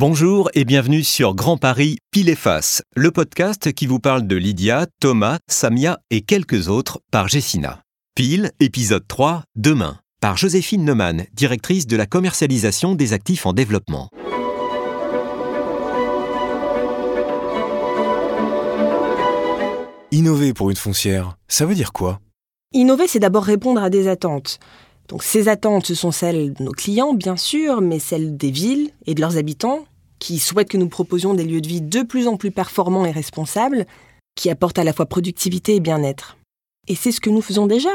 Bonjour et bienvenue sur Grand Paris Pile et Face, le podcast qui vous parle de Lydia, Thomas, Samia et quelques autres par Jessina. Pile, épisode 3, demain, par Joséphine Neumann, directrice de la commercialisation des actifs en développement. Innover pour une foncière, ça veut dire quoi? Innover, c'est d'abord répondre à des attentes. Donc ces attentes, ce sont celles de nos clients, bien sûr, mais celles des villes et de leurs habitants, qui souhaitent que nous proposions des lieux de vie de plus en plus performants et responsables, qui apportent à la fois productivité et bien-être. Et c'est ce que nous faisons déjà.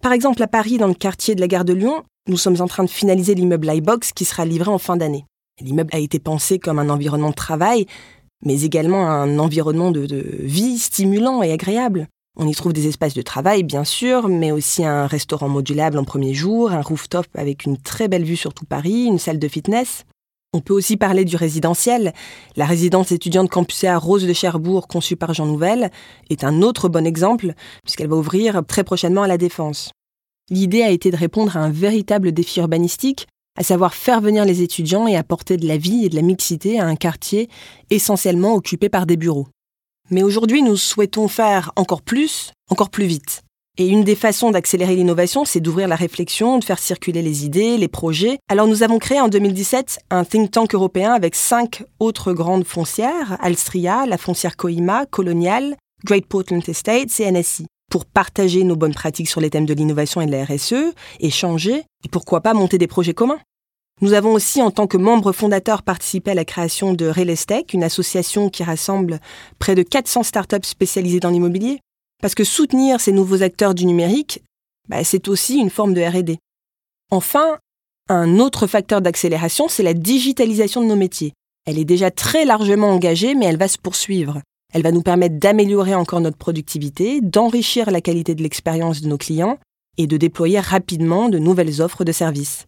Par exemple, à Paris, dans le quartier de la gare de Lyon, nous sommes en train de finaliser l'immeuble iBox qui sera livré en fin d'année. L'immeuble a été pensé comme un environnement de travail, mais également un environnement de, de vie stimulant et agréable. On y trouve des espaces de travail, bien sûr, mais aussi un restaurant modulable en premier jour, un rooftop avec une très belle vue sur tout Paris, une salle de fitness. On peut aussi parler du résidentiel. La résidence étudiante campusée Rose de Cherbourg, conçue par Jean Nouvel, est un autre bon exemple, puisqu'elle va ouvrir très prochainement à la Défense. L'idée a été de répondre à un véritable défi urbanistique, à savoir faire venir les étudiants et apporter de la vie et de la mixité à un quartier essentiellement occupé par des bureaux. Mais aujourd'hui, nous souhaitons faire encore plus, encore plus vite. Et une des façons d'accélérer l'innovation, c'est d'ouvrir la réflexion, de faire circuler les idées, les projets. Alors nous avons créé en 2017 un think tank européen avec cinq autres grandes foncières, Alstria, la foncière Coima, Colonial, Great Portland Estates et NSI, pour partager nos bonnes pratiques sur les thèmes de l'innovation et de la RSE, échanger, et pourquoi pas monter des projets communs. Nous avons aussi, en tant que membre fondateur, participé à la création de Real Estate, une association qui rassemble près de 400 startups spécialisées dans l'immobilier. Parce que soutenir ces nouveaux acteurs du numérique, bah, c'est aussi une forme de RD. Enfin, un autre facteur d'accélération, c'est la digitalisation de nos métiers. Elle est déjà très largement engagée, mais elle va se poursuivre. Elle va nous permettre d'améliorer encore notre productivité, d'enrichir la qualité de l'expérience de nos clients et de déployer rapidement de nouvelles offres de services.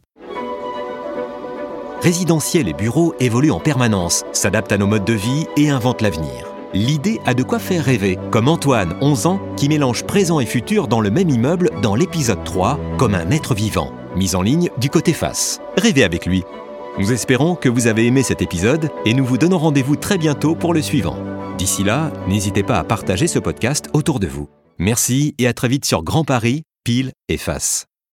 Résidentiel et bureaux évoluent en permanence, s'adaptent à nos modes de vie et inventent l'avenir l'idée a de quoi faire rêver, comme Antoine, 11 ans, qui mélange présent et futur dans le même immeuble dans l'épisode 3, comme un être vivant, mis en ligne du côté face. Rêvez avec lui. Nous espérons que vous avez aimé cet épisode et nous vous donnons rendez-vous très bientôt pour le suivant. D'ici là, n'hésitez pas à partager ce podcast autour de vous. Merci et à très vite sur Grand Paris, Pile et Face.